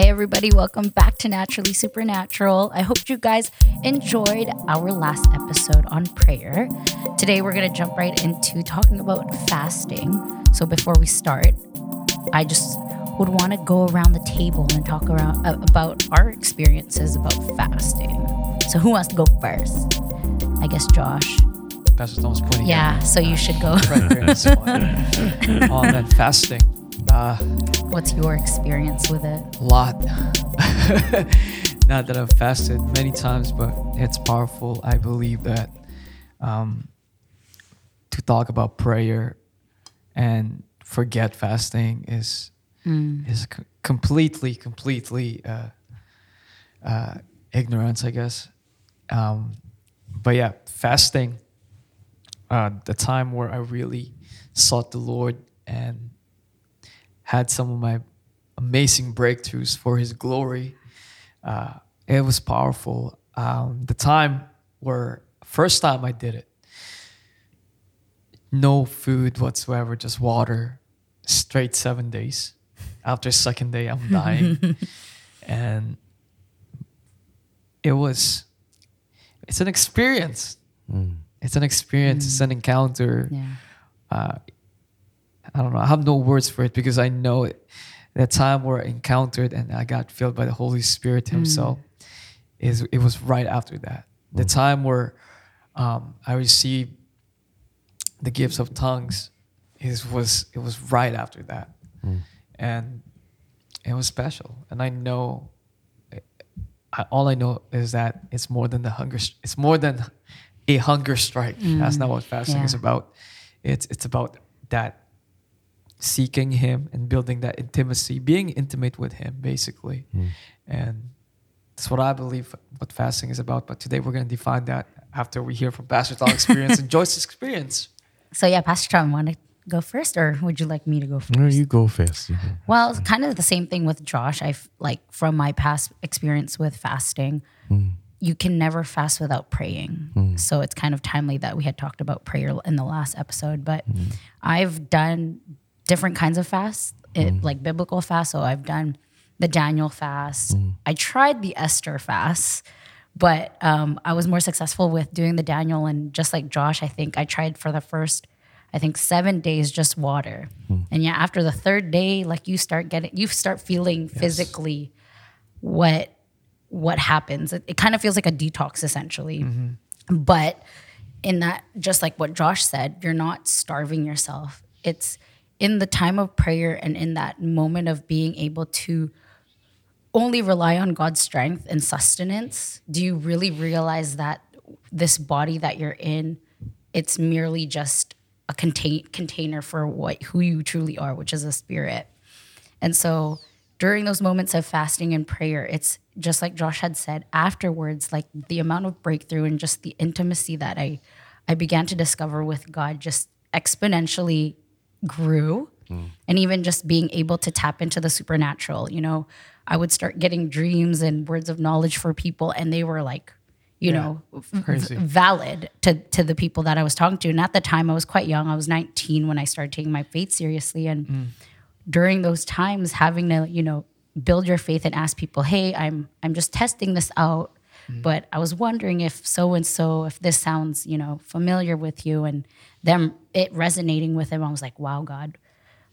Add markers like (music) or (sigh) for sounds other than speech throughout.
Hey, everybody, welcome back to Naturally Supernatural. I hope you guys enjoyed our last episode on prayer. Today, we're going to jump right into talking about fasting. So, before we start, I just would want to go around the table and talk around uh, about our experiences about fasting. So, who wants to go first? I guess Josh. Pastor Thomas pointing. Yeah, so you should go. (laughs) Right there, that's fine. oh man, fasting. Uh, What's your experience with it? a lot. (laughs) Not that I've fasted many times, but it's powerful. I believe that um, to talk about prayer and forget fasting is is c- completely, completely uh, uh, ignorance, I guess. Um, but yeah, fasting. Uh, the time where I really sought the Lord and had some of my amazing breakthroughs for His glory. Uh, it was powerful. Um, the time where first time I did it, no food whatsoever, just water, straight seven days. After second day, I'm (laughs) dying, and it was. It's an experience. It's an experience. It's an encounter Yeah. uh, I don't know. I have no words for it because I know it, that time where I encountered and I got filled by the Holy Spirit hmm. Himself is it was right after that. The hmm. time where um, I received the gifts of tongues is was it was right after that, hmm. and it was special. And I know, I, all I know is that it's more than the hunger. It's more than a hunger strike. That's not what fasting is about. It's it's about that seeking Him and building that intimacy, being intimate with Him, basically. Hmm. And that's what I believe what fasting is about. But today we're going to define that after we hear from Pastor Tom's experience and (laughs) Joyce's experience. So, yeah, Pastor Tom, want to go first, or would you like me to go first? No, you go first. You go. Well, it's kind of the same thing with Josh. I like from my past experience with fasting, hmm. you can never fast without praying. Hmm. So it's kind of timely that we had talked about prayer in the last episode. But I've done different kinds of fasts, it, mm. like biblical fast. So I've done the Daniel fast. Mm. I tried the Esther fast. But um, I was more successful with doing the Daniel, and just like Josh, I think I tried for the first I think seven days just water. Mm. And yeah, after the third day, like you start getting, you start feeling physically what what happens. It, it kind of feels like a detox essentially. Mm-hmm. But in that, just like what Josh said, you're not starving yourself. It's in the time of prayer and in that moment of being able to only rely on God's strength and sustenance, do you really realize that this body that you're in, it's merely just a contain- container for what who you truly are, which is a spirit. And so during those moments of fasting and prayer, it's just like Josh had said, afterwards, like the amount of breakthrough and just the intimacy that I I began to discover with God just exponentially grew. Mm. And even just being able to tap into the supernatural, you know, I would start getting dreams and words of knowledge for people, and they were like, you know, v- Crazy. valid to to the people that I was talking to. And at the time, I was quite young. I was 19 when I started taking my faith seriously, and mm. during those times, having to you know build your faith and ask people, "Hey, I'm I'm just testing this out." Mm. But I was wondering if so and so, if this sounds, you know, familiar with you, and them it resonating with them. I was like, "Wow, God,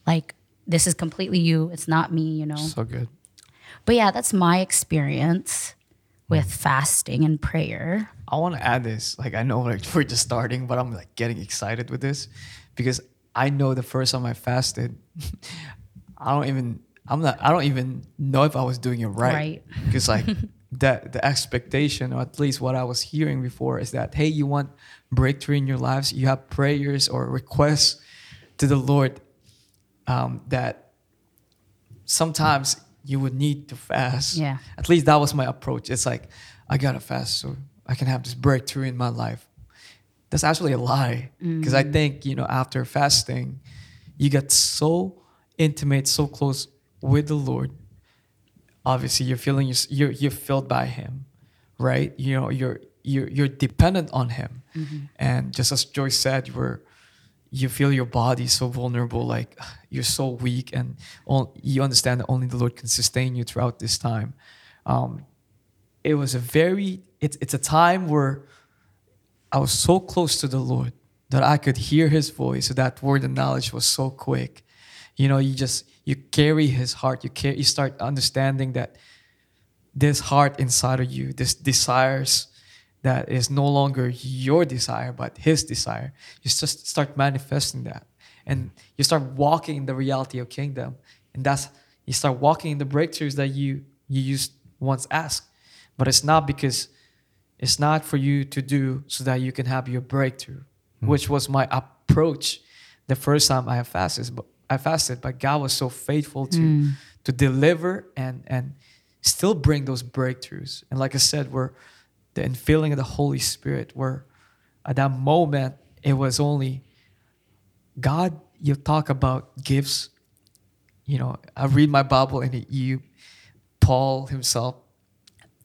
like this is completely you. It's not me," you know. So good. But yeah, that's my experience with fasting and prayer. I want to add this. Like I know like we're just starting, but I'm like getting excited with this because I know the first time I fasted, (laughs) I don't even I'm not I don't even know if I was doing it right. Right. Because like (laughs) that the expectation, or at least what I was hearing before, is that hey, you want breakthrough in your lives, you have prayers or requests to the Lord um, that sometimes you would need to fast. Yeah. At least that was my approach. It's like, I gotta fast so I can have this breakthrough in my life. That's actually a lie. Because I think, you know, after fasting, you get so intimate, so close with the Lord. Obviously, you're feeling you're you're, you're filled by Him, right? You know, you're you're you're dependent on Him, and just as Joyce said, you were you feel your body so vulnerable, like (sighs) you're so weak, and all, you understand that only the Lord can sustain you throughout this time. Um, it was a very, it's, it's a time where I was so close to the Lord that I could hear His voice. So that word of knowledge was so quick. You know, you just you carry His heart. You care. You start understanding that this heart inside of you, this desires that is no longer your desire but His desire. You just start manifesting that, and you start walking in the reality of kingdom, and that's you start walking in the breakthroughs that you you used once asked. But it's not because it's not for you to do so that you can have your breakthrough, mm. which was my approach the first time I have fasted. But I fasted, but God was so faithful to mm. to deliver and and still bring those breakthroughs. And like I said, we're the infilling of the Holy Spirit, where at that moment it was only God. You talk about gifts. You know, I read my Bible and you, Paul himself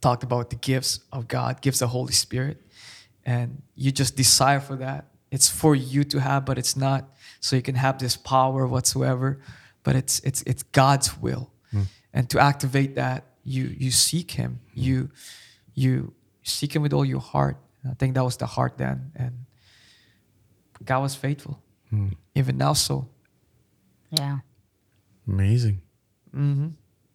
talked about the gifts of God, gifts of the Holy Spirit, and you just desire for that. It's for you to have, but it's not so you can have this power whatsoever. But it's it's it's God's will, mm. and to activate that, you you seek Him. Mm. You you seek Him with all your heart. I think that was the heart then, and God was faithful, mm. even now. So, yeah, amazing. Mm-hmm.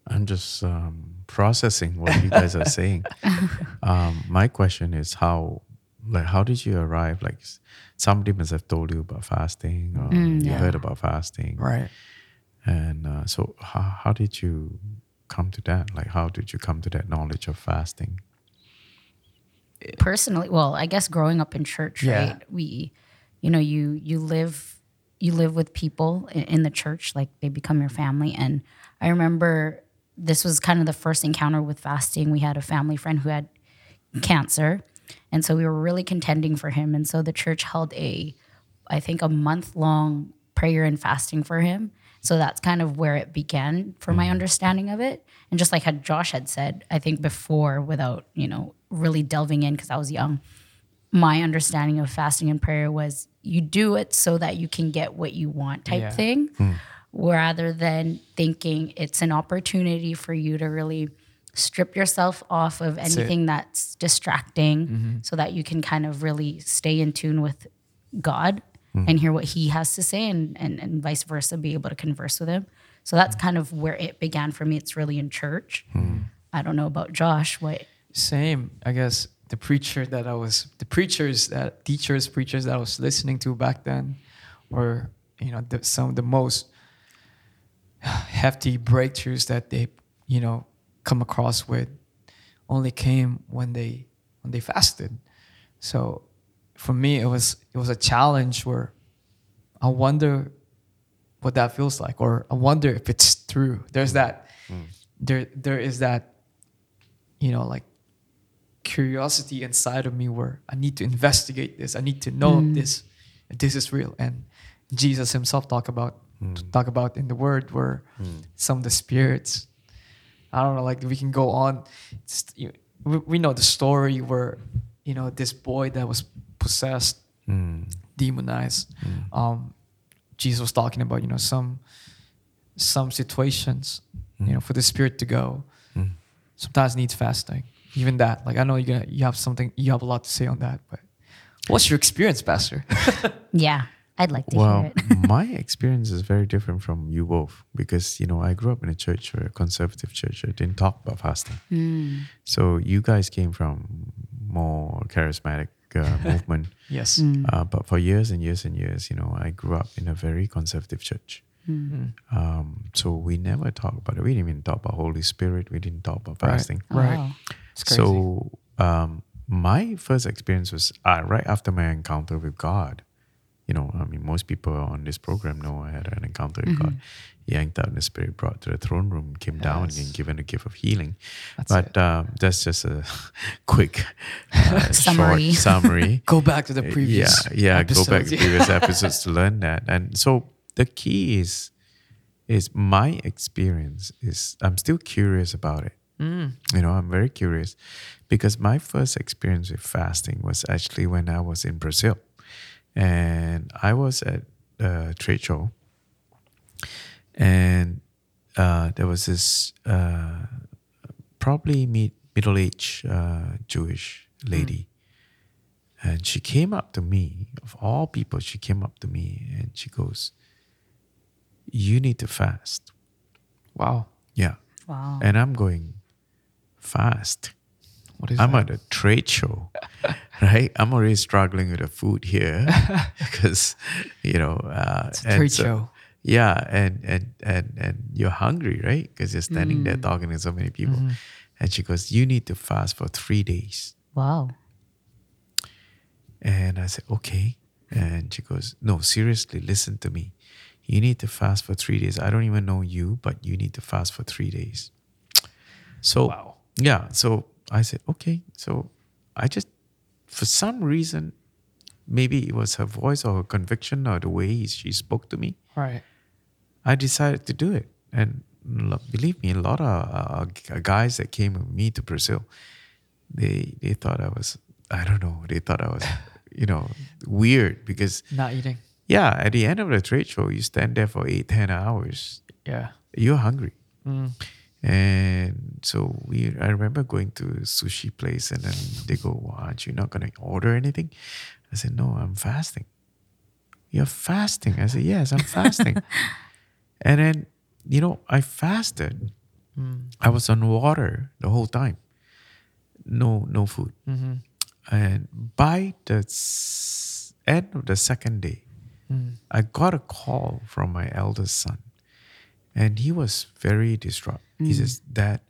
I'm just um, processing what you guys are saying. (laughs) Um, my question is how, like, how did you arrive? Like, somebody must have told you about fasting, or mm, you yeah. heard about fasting, right? And uh, so, how, how did you come to that? Like, how did you come to that knowledge of fasting? Personally, well, I guess growing up in church, yeah. right? We, you know, you you live you live with people in, in the church, like they become your family, and I remember this was kind of the first encounter with fasting. We had a family friend who had cancer. And so we were really contending for him. And so the church held a, I think, a month long prayer and fasting for him. So that's kind of where it began for my mm-hmm. understanding of it. And just like how Josh had said, I think before, without, you know, really delving in because I was young, my understanding of fasting and prayer was you do it so that you can get what you want type yeah. thing. Mm rather than thinking it's an opportunity for you to really strip yourself off of anything that's distracting mm-hmm. so that you can kind of really stay in tune with God mm-hmm. and hear what he has to say and, and, and vice versa, be able to converse with him. So that's mm-hmm. kind of where it began for me. It's really in church. Mm-hmm. I don't know about Josh. What? Same. I guess the preacher that I was, the preachers that teachers, preachers that I was listening to back then, were you know the, some of the most (sighs) hefty breakthroughs that they, you know, come across with only came when they when they fasted. So for me it was it was a challenge where I wonder what that feels like or I wonder if it's true. There's that mm. there there is that you know like curiosity inside of me where I need to investigate this. I need to know mm. this if this is real. And Jesus himself talk about mm. talk about in the word where mm. some of the spirits i don't know like we can go on you we, we, know the story where you know this boy that was possessed mm. demonized mm. um, jesus was talking about you know some some situations you know mm. for the spirit to go mm. sometimes needs fasting even that like i know you're gonna you have something you have a lot to say on that but what's your experience pastor (laughs) yeah I'd like to well, hear it. (laughs) my experience is very different from you both because you know I grew up in a church, a conservative church. I didn't talk about fasting. Mm. So you guys came from more charismatic uh, (laughs) movement. yes. Mm. Uh, but for years and years and years, you know, I grew up in a very conservative church. Mm. Um, so we never talked about it. We didn't even talk about Holy Spirit. We didn't talk about fasting. Right. right. So um, my first experience was uh, right after my encounter with God you know, I mean, most people on this program know I had an encounter with mm-hmm. God. Yanked out in the spirit, brought to the throne room, came yes. down and given a gift of healing. That's but um, that's just a (laughs) quick uh, (laughs) summary. summary. (laughs) go back to the previous. Yeah, yeah. Episodes. Go back to previous episodes to learn that. And so the key is, is my experience is I'm still curious about it. Mm. You know, I'm very curious because my first experience with fasting was actually when I was in Brazil. And I was at a trade show, and uh, there was this uh, probably mid middle aged uh, Jewish lady, and she came up to me. Of all people, she came up to me and she goes, "You need to fast." Wow. Yeah, Wow. and I'm going fast. What is I'm that? at a trade show, (laughs) right? I'm already struggling with the food here (laughs) because, you know, uh, It's a trade so- show. Yeah, and and and and you're hungry, right? Because you're standing there talking to so many people. Mm-hmm. And she goes, "You need to fast for three days." wow. And I said, "Okay." And she goes, "No, seriously, listen to me. You need to fast for three days. I don't even know you, but you need to fast for three days." So Wow. yeah, so I said, okay. So I just, for some reason, maybe it was her voice or her conviction or the way she spoke to me, Right. I decided to do it. And believe me, a lot of uh, guys that came with me to Brazil, they they thought I was, I don't know, they thought I was, you know, weird because Not eating. yeah, at the end of the trade show, you stand there for eight, ten hours, Yeah. you're hungry. Mm. And so we, I remember going to a sushi place, and then they go, well, "Aren't you not gonna order anything?" I said, "No, I'm fasting." You're fasting. I said, "Yes, I'm fasting." (laughs) and then, you know, I fasted. Mm. I was on water the whole time. No, no food. Mm-hmm. And by the end of the second day, Mm. I got a call from my eldest son, and he was very distraught. He says, Dad,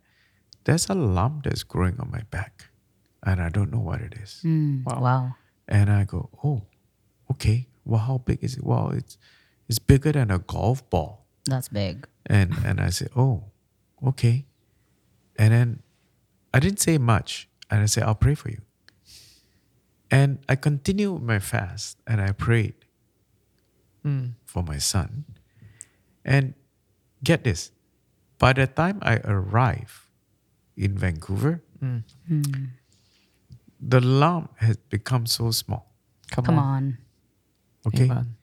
there's a lump that's growing on my back, and I don't know what it is. Mm, Wow. wow. And I go, Oh, okay. Well, how big is it? Well, it's it's bigger than a golf ball. That's big. And and I said, Oh, okay. And then I didn't say much. And I said, I'll pray for you. And I continued my fast and I prayed Mm. for my son. And get this, by the time I arrive in Vancouver, Mm. the lump has become so small. Come, Come on. on. Okay. Amen.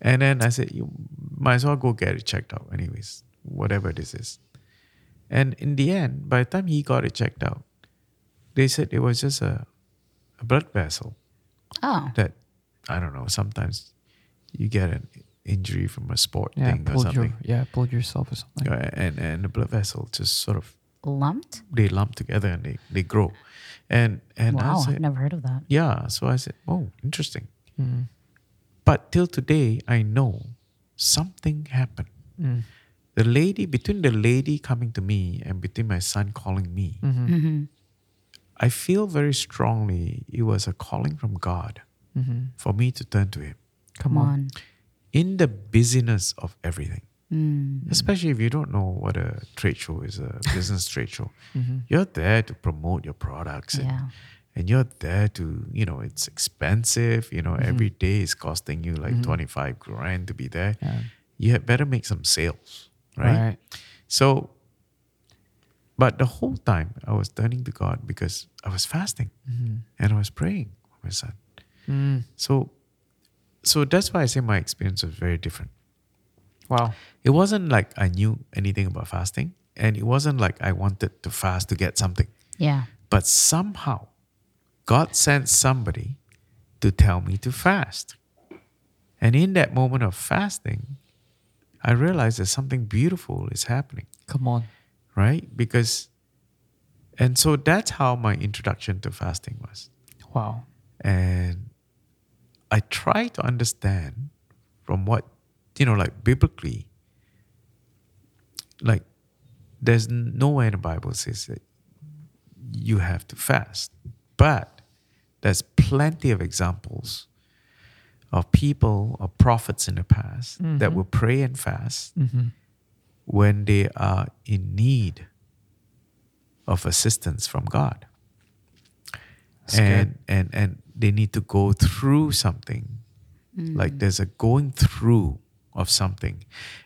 And then I said, you might as well go get it checked out, anyways, whatever this is. And in the end, by the time he got it checked out, they said it was just a, a blood vessel Oh. that, I don't know, sometimes you get an injury from a sport Yeah, thing or pulled your something. yeah, pulled yourself or something. Yeah, and, and the blood vessel just sort of, Lumped? they lump together and they, they grow. And, and I wow. said, I've never heard of that. yeah. So I said, oh, interesting. Mm. But till today, I know something happened. Mm. The lady, between the lady coming to me and between my son calling me, Mm-hmm. Mm-hmm. I feel very strongly it was a calling from God Mm-hmm. for me to turn to Him Come, Come on. In the busyness of everything. Mm. Especially if you don't know what a trade show is, a (laughs) business trade show. Mm-hmm. You're there to promote your products and, Yeah. and you're there to, you know, it's expensive. You know, every day is costing you like 25 grand to be there. Yeah. You had better make some sales, right? Right. So, but the whole time I was turning to God because I was fasting Mm-hmm. and I was praying for my son. Mm. So, so that's why I say my experience was very different. Wow. It wasn't like I knew anything about fasting, and it wasn't like I wanted to fast to get something. Yeah. But somehow, God sent somebody to tell me to fast. And in that moment of fasting, I realized that something beautiful is happening. Come on. right? Because, and so that's how my introduction to fasting was. Wow. And I try to understand from what, you know, like biblically, like there's nowhere in the Bible says that you have to fast. But there's plenty of examples of people or prophets in the past that Mhm. will pray and fast Mm-hmm. when they are in need of assistance from God. and and and they need to go through something. Mm. Like there's a going through of something.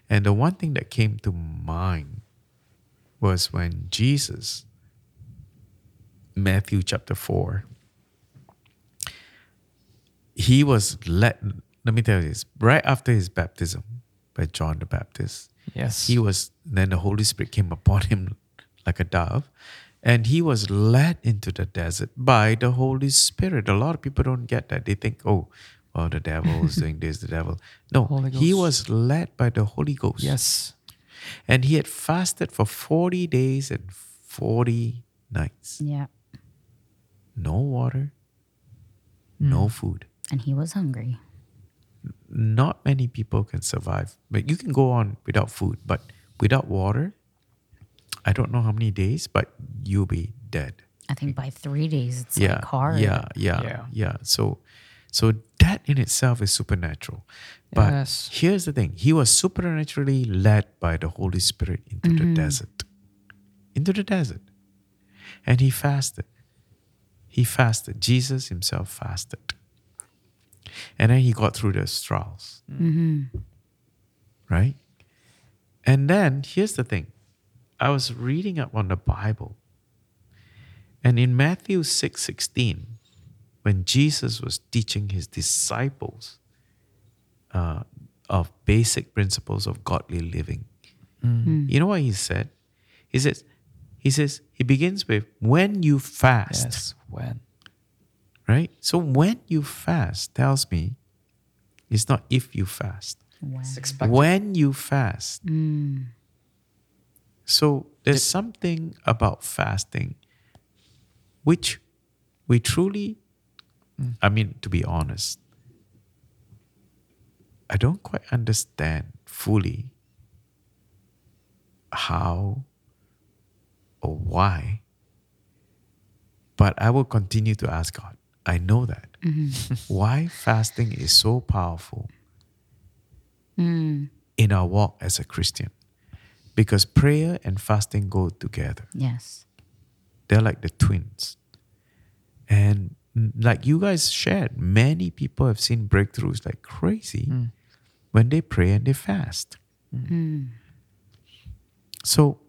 And the one thing that came to mind was when Jesus Matthew chapter 4 he was led let me tell you this. Right after his baptism by John the Baptist, Yes. he was then the Holy Spirit came upon him like a dove, and he was led into the desert by the Holy Spirit. A lot of people don't get that. They think, oh, well, the devil is (laughs) doing this, the devil. No, he was led by the Holy Ghost. yes. And he had fasted for 40 days and 40 nights. Yeah. No water, mm. no food. And he was hungry. Not many people can survive. But you can go on without food, but without water, I don't know how many days, but you'll be dead. I think by three days it's yeah, like hard. yeah, yeah, Yeah. yeah, So, so that in itself is supernatural. But Yes. here's the thing: he was supernaturally led by the Holy Spirit into the mm-hmm. desert, into the desert, and he fasted. He fasted. Jesus himself fasted, and then he got through the trials. Mm-hmm. Right, and then here's the thing: I was reading up on the Bible. And in Matthew 6 16, when Jesus was teaching his disciples uh, of basic principles of godly living, you know what he said? He says, he says, he begins with when you fast, Yes. When. right? So when you fast tells me it's not if you fast. Wow. It's expected. When you fast. Mm. So there's something about fasting which we truly, I mean, to be honest, I don't quite understand fully how or why, but I will continue to ask God. I know that. (laughs) why fasting is so powerful Mm. in our walk as a Christian. Because prayer and fasting go together. Yes. They're like the twins. And mm, like you guys shared, many people have seen breakthroughs like crazy when they pray and they fast. Mm. So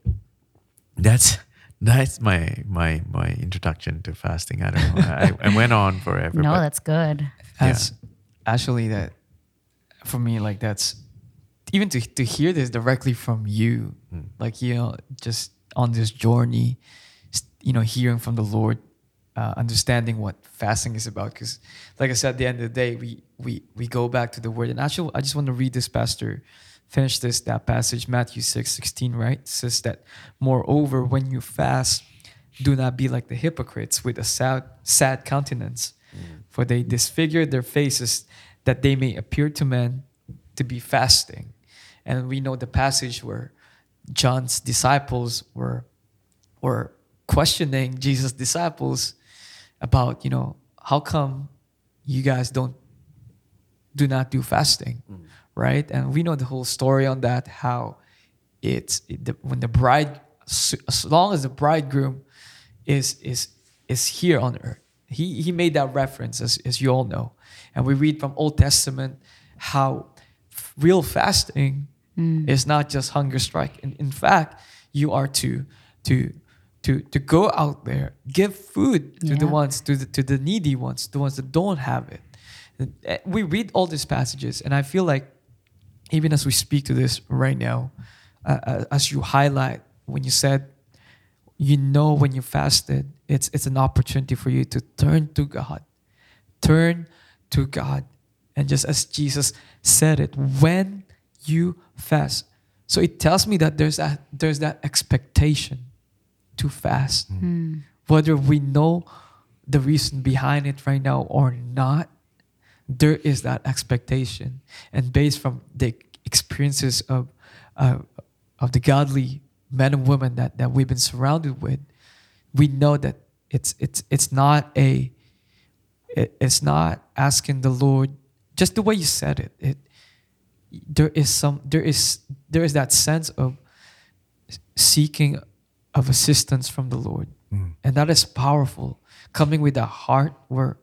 that's that's my my my introduction to fasting. I don't know. I, I went on forever. (laughs) No, that's good. That's actually that for me, like that's even to to hear this directly from you, like you know, just on this journey, you know, hearing from the Lord, uh, understanding what fasting is about. Because, like I said, at the end of the day, we we we go back to the Word. And actually, I just want to read this, Pastor. Finish this that passage, Matthew six sixteen. Right, it says that, moreover, when you fast, do not be like the hypocrites with a sad sad countenance, for they disfigure their faces that they may appear to men to be fasting. And we know the passage where John's disciples were were questioning Jesus' disciples about, you know, how come you guys don't do not do fasting, mm. right? And we know the whole story on that. How it's it, the, when the bride, as long as the bridegroom is is is here on earth, he he made that reference, as as you all know, and we read from Old Testament how real fasting is not just hunger strike. In, in fact, you are to to to to go out there, give food to the ones to the to the needy ones, the ones that don't have it. Uh, We read all these passages, and I feel like even as we speak to this right now, uh, uh, as you highlight when you said, you know, when you fasted, it's it's an opportunity for you to turn to God, turn to God, and just as Jesus said it, when you fast, so it tells me that there's that there's that expectation to fast, whether we know the reason behind it right now or not there is that expectation. And based from the experiences of uh, of the godly men and women that, that we've been surrounded with we know that it's it's it's not a it, it's not asking the lord just the way you said it it there is some there is there is that sense of seeking of assistance from the lord mm. and that is powerful coming with a heart where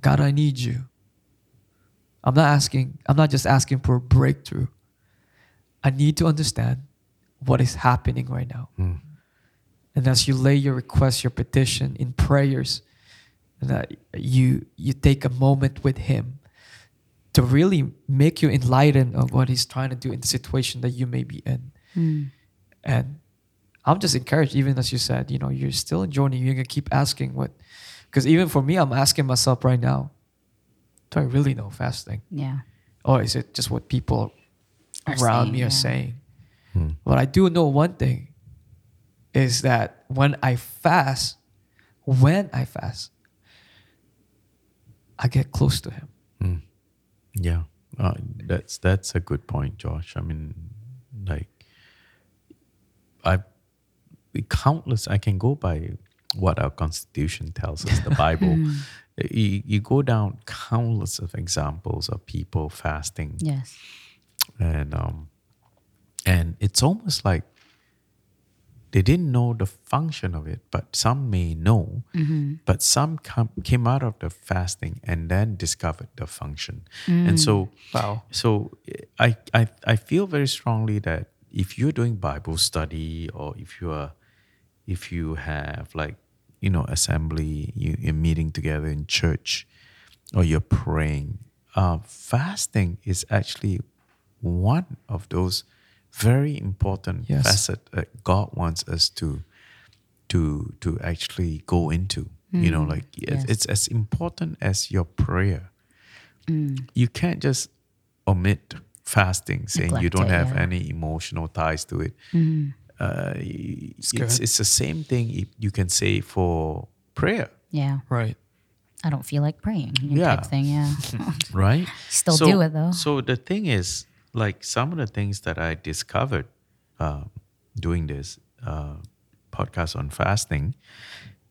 God, I need you. I'm not asking, I'm not just asking for a breakthrough. I need to understand what is happening right now. Mm. And as you lay your request, your petition in prayers, that you you take a moment with him, to really make you enlightened of what He's trying to do in the situation that you may be in. Hmm. And I'm just encouraged, even as you said, you know, you're still enjoying it. You're gonna keep asking what, because even for me, I'm asking myself right now, do I really know fasting, Yeah. or is it just what people Are around saying, me yeah. are saying? Hmm. But I do know one thing is that when I fast, when I fast, I get close to Him. Hmm. Yeah, uh, that's that's a good point, Josh. I mean, like, I countless. I can go by what our Constitution tells us, the Bible. (laughs) you, you go down countless of examples of people fasting, Yes. and um, and it's almost like they didn't know the function of it, but some may know, but some come, came out of the fasting and then discovered the function, and so Wow. so I, I I feel very strongly that if you're doing Bible study or if you are if you have like you know assembly you, you're meeting together in church or you're praying uh, fasting is actually one of those very important Yes. facet that God wants us to to to actually go into you know mm. like it's, yes. it's as important as your prayer mm. you can't just omit fasting, saying you don't it, have yeah. any emotional ties to it. Mm. Uh, it's, good. it's the same thing you can say for prayer, Yeah. Right. I don't feel like praying. Yeah. Type thing. Yeah. (laughs) right? Still so, do it, though. So the thing is, like some of the things that I discovered uh, doing this uh, podcast on fasting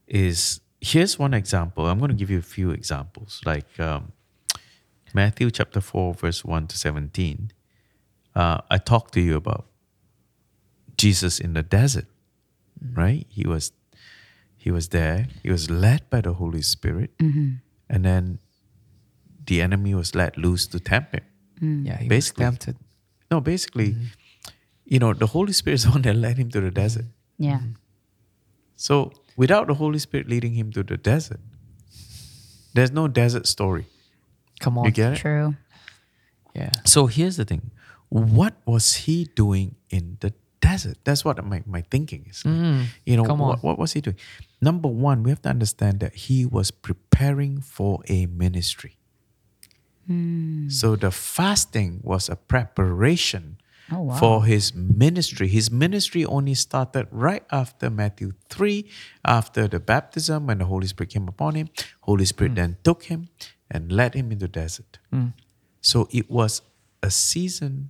is here's one example. I'm going to give you a few examples, like um, Matthew chapter four, verse one to seventeen. Uh, I talked to you about Jesus in the desert, right? He was he was there. He was led by the Holy Spirit, and then the enemy was let loose to tempt him. Mm. Yeah. He Basically. was tempted. No, basically, mm-hmm. you know, the Holy Spirit is (laughs) the one that led him to the desert. Yeah. Mm-hmm. So without the Holy Spirit leading him to the desert, there's no desert story. Come on. You get it? True. Yeah. So here's the thing. What was he doing in the desert? That's what my, my thinking is. Mm-hmm. you know, come on. what, what was he doing? Number one, we have to understand that he was preparing for a ministry. Mm. So the fasting was a preparation Oh, wow. for his ministry. His ministry only started right after Matthew 3, after the baptism when the Holy Spirit came upon him. Holy Spirit mm. then took him and led him into the desert. Mm. So it was a season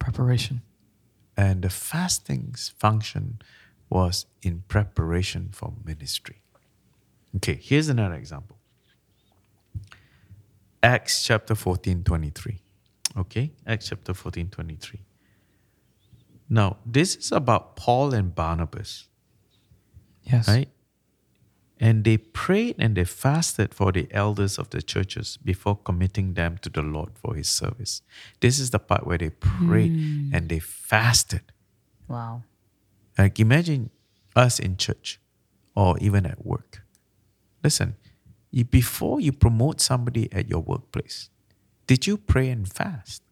Preparation. and the fasting's function was in preparation for ministry. Okay, here's another example. Acts chapter 14, 23. Okay, Acts chapter 14, 23. Now, this is about Paul and Barnabas, Yes. right? And they prayed and they fasted for the elders of the churches before committing them to the Lord for his service. This is the part where they prayed hmm. and they fasted. Wow. Like imagine us in church or even at work. Listen, you, before you promote somebody at your workplace, did you pray and fast?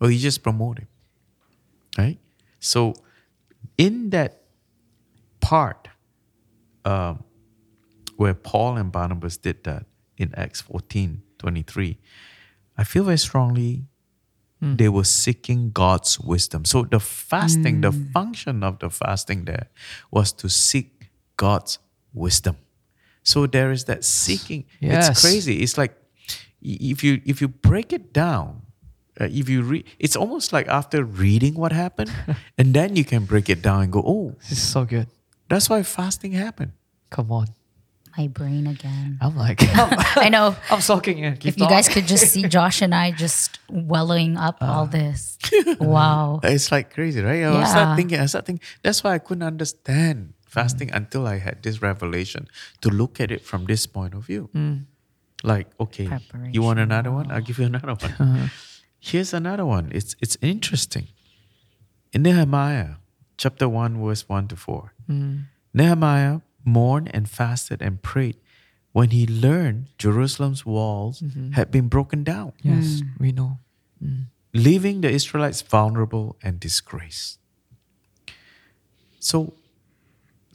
Or you just promote him? Right? So in that part um, where Paul and Barnabas did that in Acts 14, 23, I feel very strongly they were seeking God's wisdom. So the fasting, the function of the fasting there was to seek God's wisdom. So there is that seeking. Yes. It's crazy. It's like if you if you break it down, uh, if you read, it's almost like after reading what happened, (laughs) and then you can break it down and go, oh, This is so good. that's why fasting happened. Come on. My brain again. I'm like, (laughs) I (laughs) know. I'm soaking in. Keep If you guys could just see Josh and I just welling up all this. Wow. It's like crazy, right? I was Yeah. start thinking, I start thinking, that's why I couldn't understand fasting until I had this revelation to look at it from this point of view. Hmm. Like, okay, you want another one? I'll give you (laughs) another one. Uh-huh. Here's another one. It's it's interesting. In Nehemiah, chapter 1, verse 1 to 4. Hmm. Nehemiah mourned and fasted and prayed when he learned Jerusalem's walls mm-hmm. had been broken down, Yes, hmm. we know. leaving the Israelites vulnerable and disgraced. So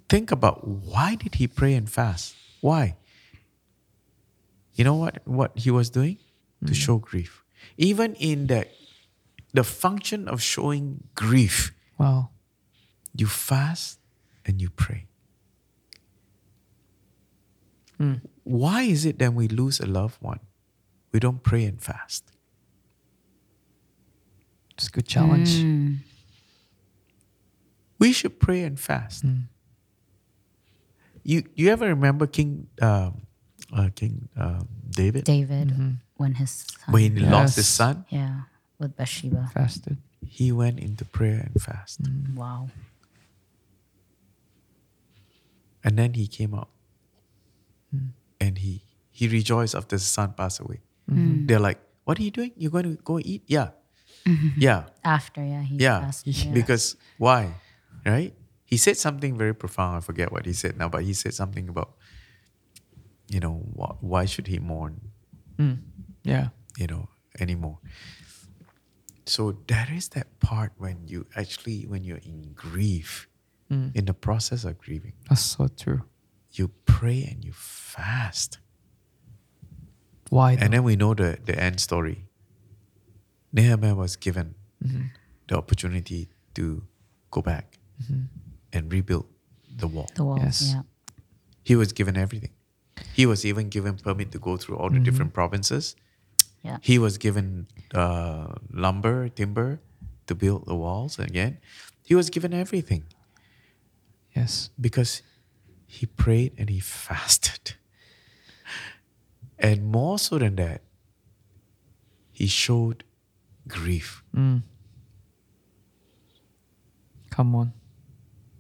think about why did he pray and fast? Why? You know what what he was doing? To hmm. show grief. Even in the the function of showing grief, Wow. you fast and you pray. Hmm. Why is it that we lose a loved one? We don't pray and fast. It's a good challenge. Mm. We should pray and fast. Hmm. You you ever remember King um, uh, King um, David David, when his son, when he lost his son? yeah, with Bathsheba. Fasted. He went into prayer and fast, Wow. and then he came out, and he he rejoiced after his son passed away. They're like, "What are you doing? You're going to go eat? Yeah, yeah, After, yeah, he yeah." fasted. Yeah. Because why? Right? He said something very profound. I forget what he said now, but he said something about, you know, wh- why should he mourn? Mm. Yeah. you know, anymore. So there is that part when you actually, when you're in grief, Mm. in the process of grieving, That's so true. you pray and you fast. Why? And then we know the, the end story. Nehemiah was given the opportunity to go back and rebuild the wall. the walls. Yes. Yeah. He was given everything. He was even given permit to go through all the different provinces. Yeah. He was given uh, lumber, timber to build the walls again. He was given everything yes. because he prayed and he fasted. And more so than that, he showed grief. Mm. Come on.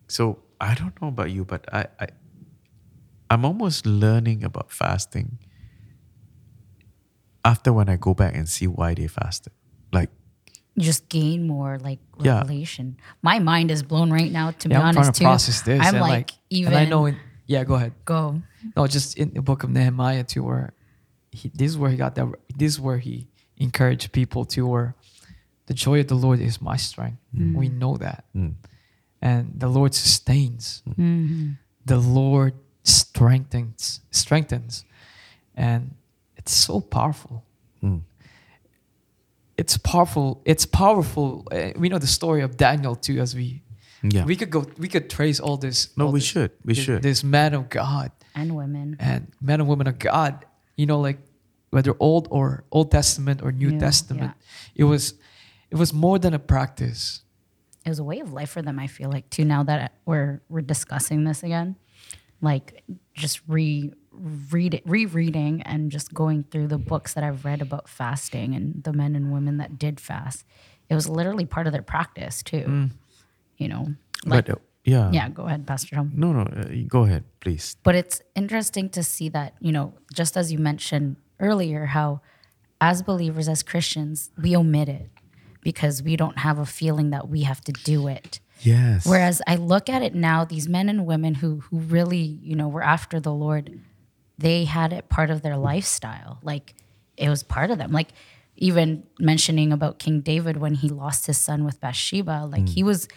So I don't know about you, but I, I I'm almost learning about fasting after when I go back and see why they fasted. Like You just gain more like Yeah. revelation. My mind is blown right now. To be I'm honest, trying to too. process this. I'm and like, even and I know. In, yeah, go ahead. go. No, just in the book of Nehemiah too, where he, this is where he got that. This is where he encouraged people to, where the joy of the Lord is my strength. We know that, mm, and the Lord sustains. Mhm. The Lord strengthens, strengthens, and it's so powerful. mm, It's powerful. It's powerful. Uh, we know the story of Daniel too, as we yeah. we could go. We could trace all this. no, all we this- should. We this- should. This man of God And women. and men and women of God, you know, like whether Old or Old Testament or New New, Testament, it was it was more than a practice. It was a way of life for them. I feel like too. Now that we're we're discussing this again, like just re read it, rereading and just going through the books that I've read about fasting and the men and women that did fast, it was literally part of their practice too. You know, like but uh, yeah. yeah. Go ahead, Pastor Tom. No, no. Uh, go ahead, please. But it's interesting to see that, you know, just as you mentioned earlier, how as believers, as Christians, we omit it because we don't have a feeling that we have to do it. Yes. Whereas I look at it now, these men and women who who really, you know, were after the Lord, they had it part of their lifestyle. Like it was part of them. Like even mentioning about King David when he lost his son with Bathsheba, like he mm. was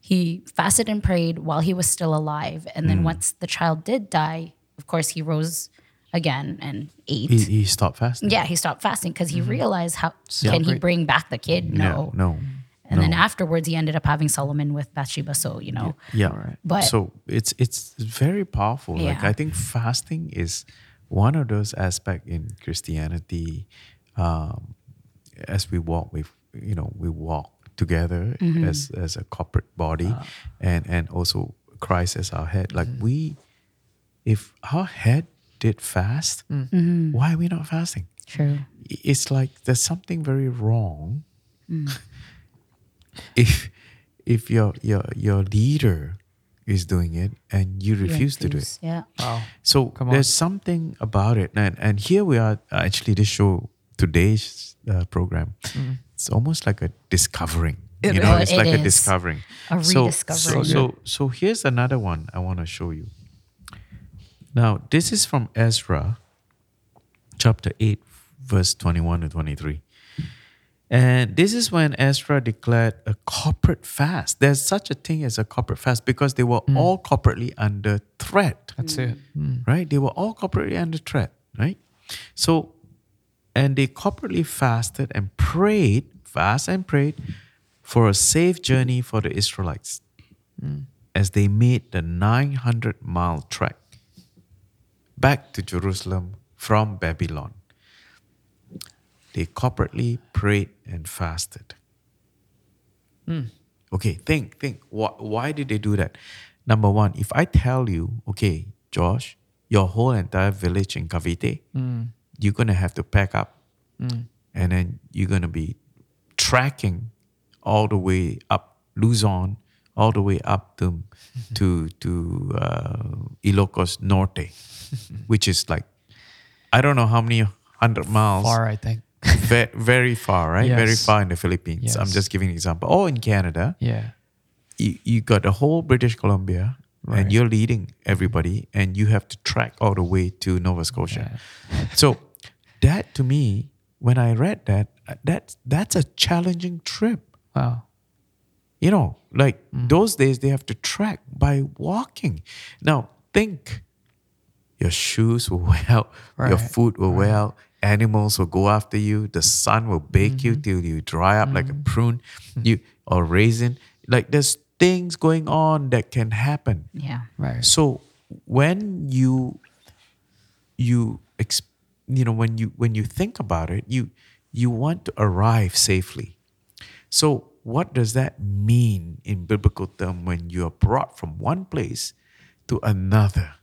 he fasted and prayed while he was still alive. And then mm. once the child did die, of course he rose again and ate. he, he stopped fasting. yeah, he stopped fasting because he realized how can he bring back the kid? No. Yeah, no. And then afterwards, he ended up having Solomon with Bathsheba. So you know, Yeah. right But- so it's it's very powerful. Like I think fasting is one of those aspects in Christianity. Um, as we walk with, you know, we walk together Mm-hmm. as as a corporate body, and and also Christ as our head. Like we, if our head did fast, Mm-hmm. why are we not fasting? true. it's like there's something very wrong (laughs) if if your your your leader is doing it and you refuse to do it Yeah. Wow. so Come on. there's something about it and and here we are actually this show today's uh, program it's almost like a discovering It you know is. it's It like a is. discovering A so, rediscovering. so so so here's another one i want to show you Now, this is from Ezra chapter 8, verse 21 to 23. And this is when Ezra declared a corporate fast. There's such a thing as a corporate fast because they were mm. all corporately under threat, That's mm. it. Mm. right? They were all corporately under threat, right? So, and they corporately fasted and prayed, fast and prayed for a safe journey for the Israelites mm. as they made the 900 mile trek back to Jerusalem from Babylon. They corporately prayed and fasted. Hmm. Okay, think, think. What, why did they do that? Number one, if I tell you, okay, Josh, your whole entire village in Cavite, hmm. you're going to have to pack up hmm. and then you're going to be tracking all the way up Luzon, all the way up to to to uh, Ilocos Norte, (laughs) which is like I don't know how many hundred miles, Far, I think. ve- very far, right? Very far in the Philippines. I'm just giving an example. Or in Canada, Yeah. you, you got the whole British Columbia, Right. and you're leading everybody, and you have to track all the way to Nova Scotia. Yeah. (laughs) So that to me, when I read that, that's that's a challenging trip. Wow. You know, like Mm. those days they have to track by walking. Now think, your shoes will wear (laughs) out, your Right, food will wear out, animals will go after you, the sun will bake you Mm-hmm. till you dry up like a prune, you or raisin. Like there's things going on that can happen. Yeah. Right. So when you you ex, you know when you when you think about it, you you want to arrive safely. So what does that mean in biblical term when you are brought from one place to another?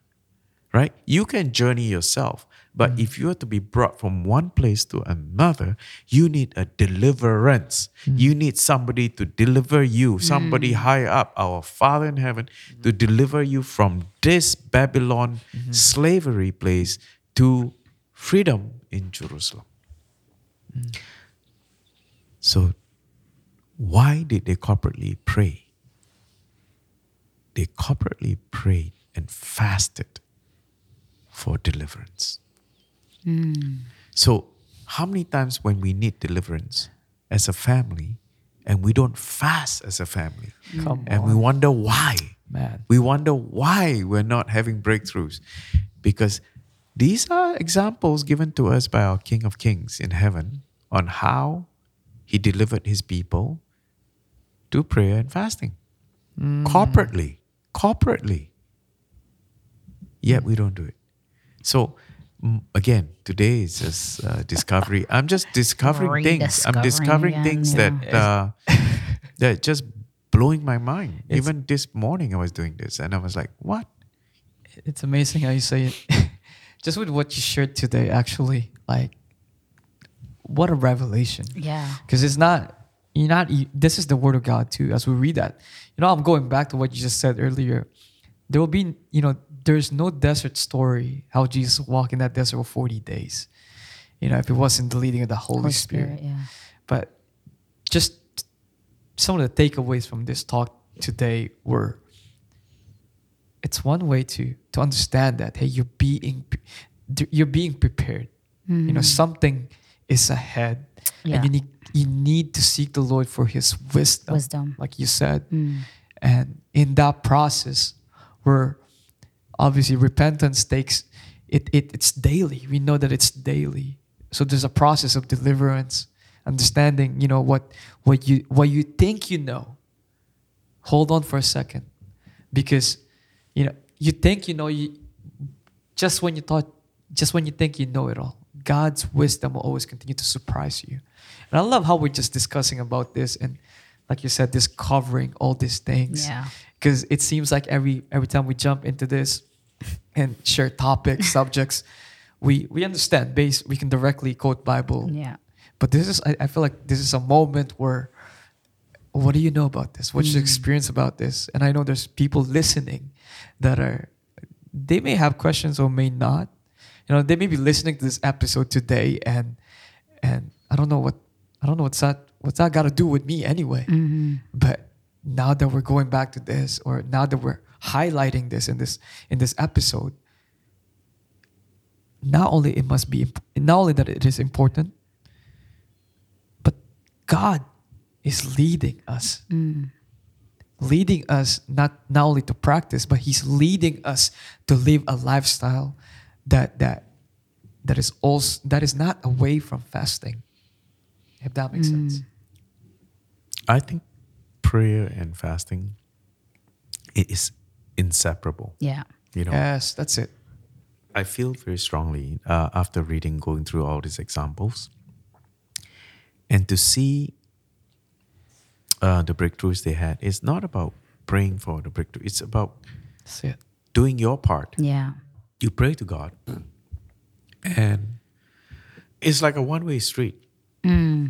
Right? You can journey yourself, but mm. if you are to be brought from one place to another, you need a deliverance. Mm. You need somebody to deliver you, somebody mm. higher up, our Father in heaven, to deliver you from this Babylon mm-hmm. slavery place to freedom in Jerusalem. So, why did they corporately pray? They corporately prayed and fasted for deliverance. Hmm. So, how many times when we need deliverance as a family and we don't fast as a family hmm. Come and we wonder why? Man. We wonder why we're not having breakthroughs because these are examples given to us by our King of Kings in heaven on how he delivered his people to prayer and fasting corporately, corporately. Yet we don't do it. So mm, again, today is just uh, discovery. I'm just discovering things. I'm discovering again, things yeah. that uh, (laughs) that just blowing my mind. It's- Even this morning, I was doing this, and I was like, "What? It's amazing how you say it. (laughs) Just with what you shared today, actually, like, what a revelation. Yeah. Because it's not, you're not, you, this is the word of God too, as we read that. You know, I'm going back to what you just said earlier. There will be, you know, there's no desert story how Jesus walked in that desert for 40 days. You know, if it wasn't the leading of the Holy, Holy Spirit. Spirit. Yeah. But just some of the takeaways from this talk today were it's one way to to understand that hey you're being you're being prepared you know mm-hmm. something is ahead. Yeah. and you need you need to seek the lord for his wisdom Wisdom. like you said. Mm. and in that process where obviously repentance takes it, it it's daily. We know that it's daily. So there's a process of deliverance understanding you know what what you what you think you know. Hold on for a second. Because you know you think you know you just when you thought just when you think you know it all god's wisdom will always continue to surprise you. And i love how we're just discussing about this and like you said this covering all these things. Yeah. because it seems like every every time we jump into this and share topics (laughs) subjects we we understand base we can directly quote bible. Yeah. but this is I, I feel like this is a moment where what do you know about this? What's your mm. experience about this? And i know there's people listening that are they may have questions or may not you know they may be listening to this episode today and and i don't know what i don't know what's that what's that got to do with me anyway Mm-hmm. but now that we're going back to this or now that we're highlighting this in this in this episode not only it must be not only that it is important, but God is leading us. Leading us not not only to practice, but He's leading us to live a lifestyle that that that is also that is not away from fasting. If that makes sense. I think prayer and fasting it is inseparable. Yeah. You know, Yes, that's it. I feel very strongly uh, after reading, going through all these examples, and to see uh, the breakthroughs they had. It's not about praying for the breakthrough. It's about it. doing your part. Yeah. You pray to God, and it's like a one-way street. I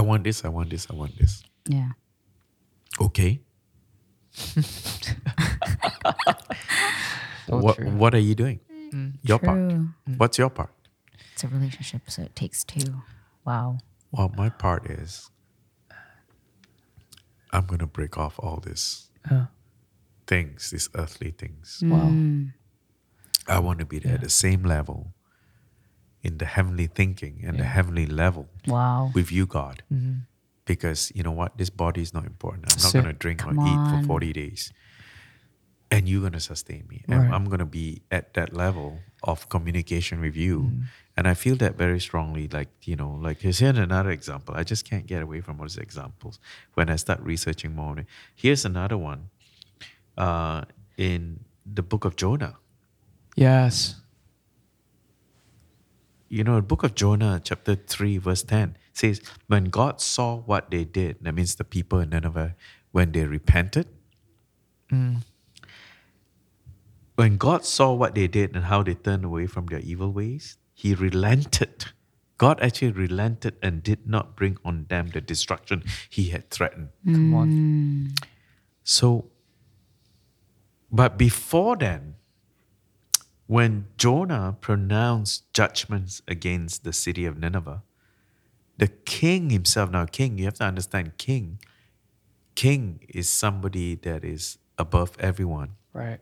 want this. I want this. I want this. Yeah. Okay. (laughs) So what true. What are you doing? Your part. True. What's your part? It's a relationship, so it takes two. Wow. Well, my part is I'm gonna break off all this. Uh, things, these earthly things. wow. I want to be at the same level in the heavenly thinking and the heavenly level Wow. with you, God. Mm-hmm. Because you know what? This body is not important. I'm not That's gonna drink or Come eat for 40 days. And you're gonna sustain me. And Right. I'm gonna be at that level of communication with you. Mm-hmm. And I feel that very strongly. Like, you know, like here's here another example. I just can't get away from all these examples when I start researching more. Here's another one. Uh, in the book of Jonah. Yes. you know, the book of Jonah, chapter 3, verse 10 says, When God saw what they did, that means the people in Nineveh, when they repented, Mm. when God saw what they did and how they turned away from their evil ways, he relented. God actually relented and did not bring on them the destruction he had threatened. Come on. So, but before then, when Jonah pronounced judgments against the city of Nineveh, the king himself, now, king, you have to understand, king, king is somebody that is above everyone Right.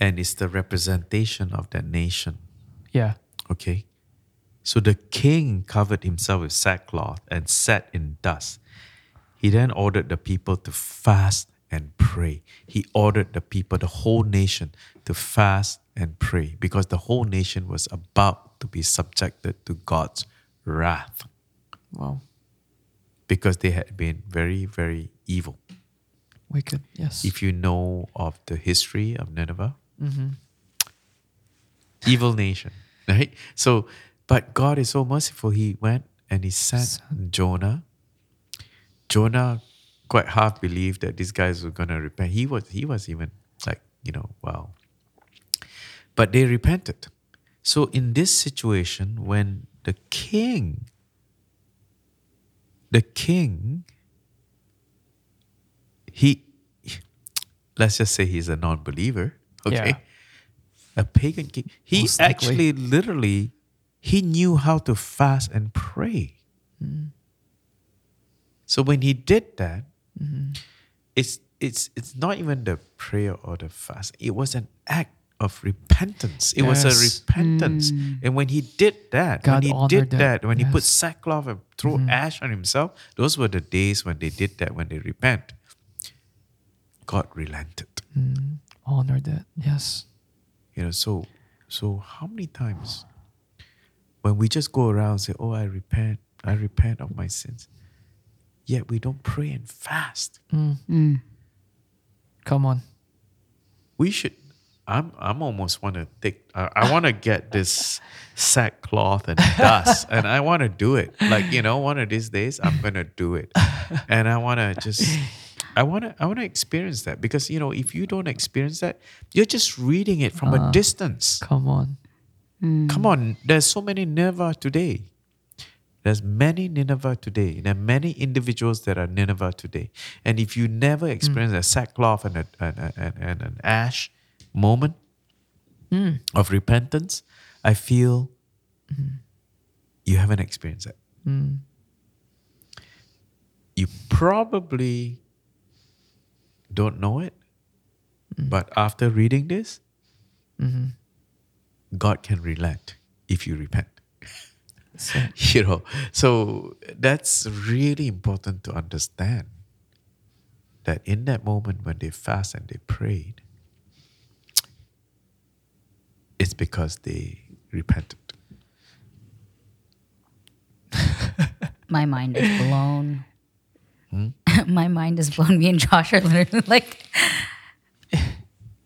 and is the representation of that nation. Yeah. Okay. So the king covered himself with sackcloth and sat in dust. He then ordered the people to fast and pray. He ordered the people, the whole nation, to fast and pray because the whole nation was about to be subjected to God's wrath Wow. because they had been very, very evil. Wicked. Yes. If you know of the history of Nineveh, mm-hmm. evil nation, right? So, but God is so merciful. He went and he sent Jonah. Jonah quite half believed that these guys were gonna repent. He was he was even like, you know, wow. But they repented. So in this situation, when the king, the king, he let's just say he's a non-believer, okay? Yeah. A pagan king. He Most likely. actually literally he knew how to fast and pray. Hmm. So when he did that, Mm-hmm. it's it's it's not even the prayer or the fast. It was an act of repentance. It was a Yes. repentance. Mm. And when he did that, God when he did that. that, when he put sackcloth and threw mm-hmm. ash on himself, those were the days when they did that, when they repent. God relented. Mm-hmm. Mm. Honor that. Yes. You know, so so how many times when we just go around and say, Oh, I repent, I repent of my sins, yet we don't pray and fast. Mm. mm. Come on. We should I'm I'm almost want to take I, I want to get this sackcloth and dust and I want to do it. Like, you know, one of these days I'm going to do it. And I want to just I want to I want to experience that because you know, if you don't experience that, you're just reading it from a uh, distance. Come on. Mm. Come on, there's so many Nineveh today. There's many Nineveh today. There are many individuals that are Nineveh today. And if you never experience hmm. a sackcloth and, a, and, a- and, and an ash moment hmm. of repentance, I feel hmm. you haven't experienced it. Mm. You probably don't know it, but after reading this, mm-hmm. God can relent if you repent. So, (laughs) you know, so that's really important to understand that in that moment when they fast and they prayed, it's because they repented. (laughs) My mind is blown. Hmm? (laughs) My mind is blown. Me and Josh are literally like,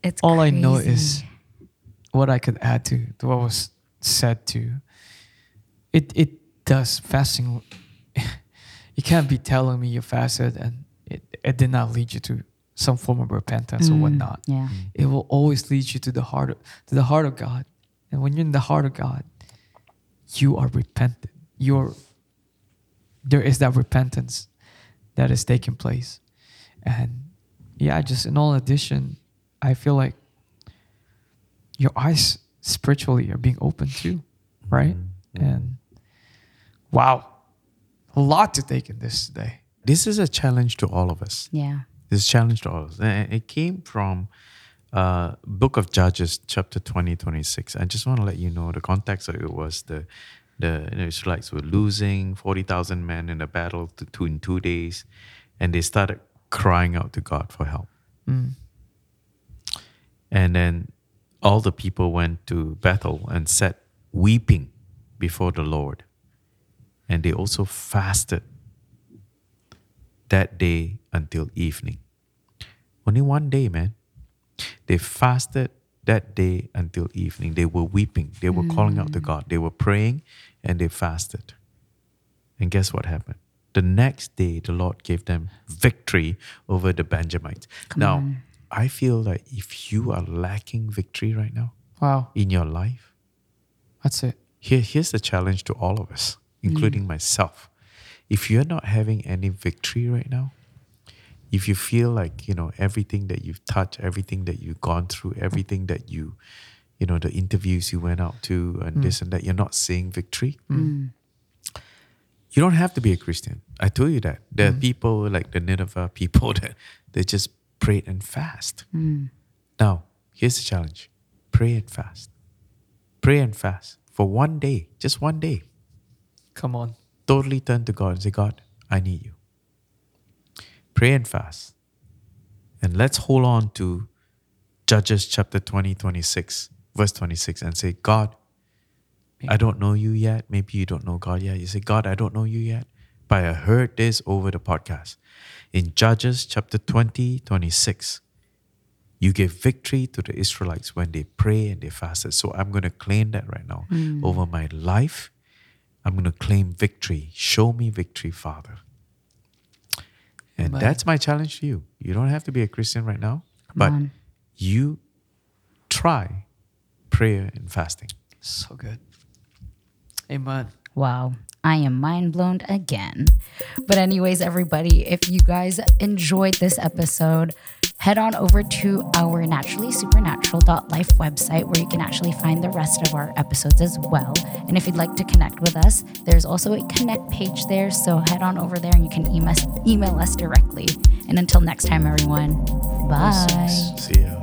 it's all I know is what I could add to, to what was said to. It it does fasting. (laughs) You can't be telling me you fasted and it, it did not lead you to some form of repentance or Mm, whatnot. Yeah. It will always lead you to the heart of, to the heart of God. And when you're in the heart of God, you are repentant. You're there is that repentance that is taking place. And yeah, just in all addition, I feel like your eyes spiritually are being opened too, right? And wow, a lot to take in this today. This is a challenge to all of us. Yeah. This challenge to all of us. And it came from uh, Book of Judges, chapter 20, 26. I just want to let you know the context of it was the the Israelites were losing 40,000 men in a battle to, to in two days, and they started crying out to God for help. Mm. And then all the people went to Bethel and sat weeping before the Lord. And they also fasted that day until evening. Only one day, man. They fasted that day until evening. They were weeping. They were calling out to mm. God. They were praying and they fasted. And guess what happened? The next day, the Lord gave them victory over the Benjamites. now, I feel like if you are lacking victory right now Wow, in your life, that's it. here, here's the challenge to all of us, including myself. If you're not having any victory right now, if you feel like, you know, everything that you've touched, everything that you've gone through, everything that you, you know, the interviews you went out to and mm. this and that, you're not seeing victory, mm. you don't have to be a Christian. I told you that. There are mm. people like the Nineveh people (laughs) that they just prayed and fast. Now, here's the challenge pray and fast. Pray and fast for one day, just one day. Come on. Totally turn to God and say, God, I need you. Pray and fast. And let's hold on to Judges chapter 20, 26, verse 26, and say, God, I don't know you yet. Maybe you don't know God yet. You say, God, I don't know you yet, but I heard this over the podcast. In Judges chapter 20, 26, you gave victory to the Israelites when they pray and they fasted. So I'm going to claim that right now mm. over my life. I'm going to claim victory. Show me victory, Father. And Amen. that's my challenge to you. You don't have to be a Christian right now, but on. you try prayer and fasting. So good. Amen. Wow. I am mind blown again. But, anyways, everybody, if you guys enjoyed this episode, head on over to our naturallysupernatural.life website where you can actually find the rest of our episodes as well. And if you'd like to connect with us, there's also a connect page there. So head on over there and you can email, email us directly. And until next time, everyone, bye. See ya.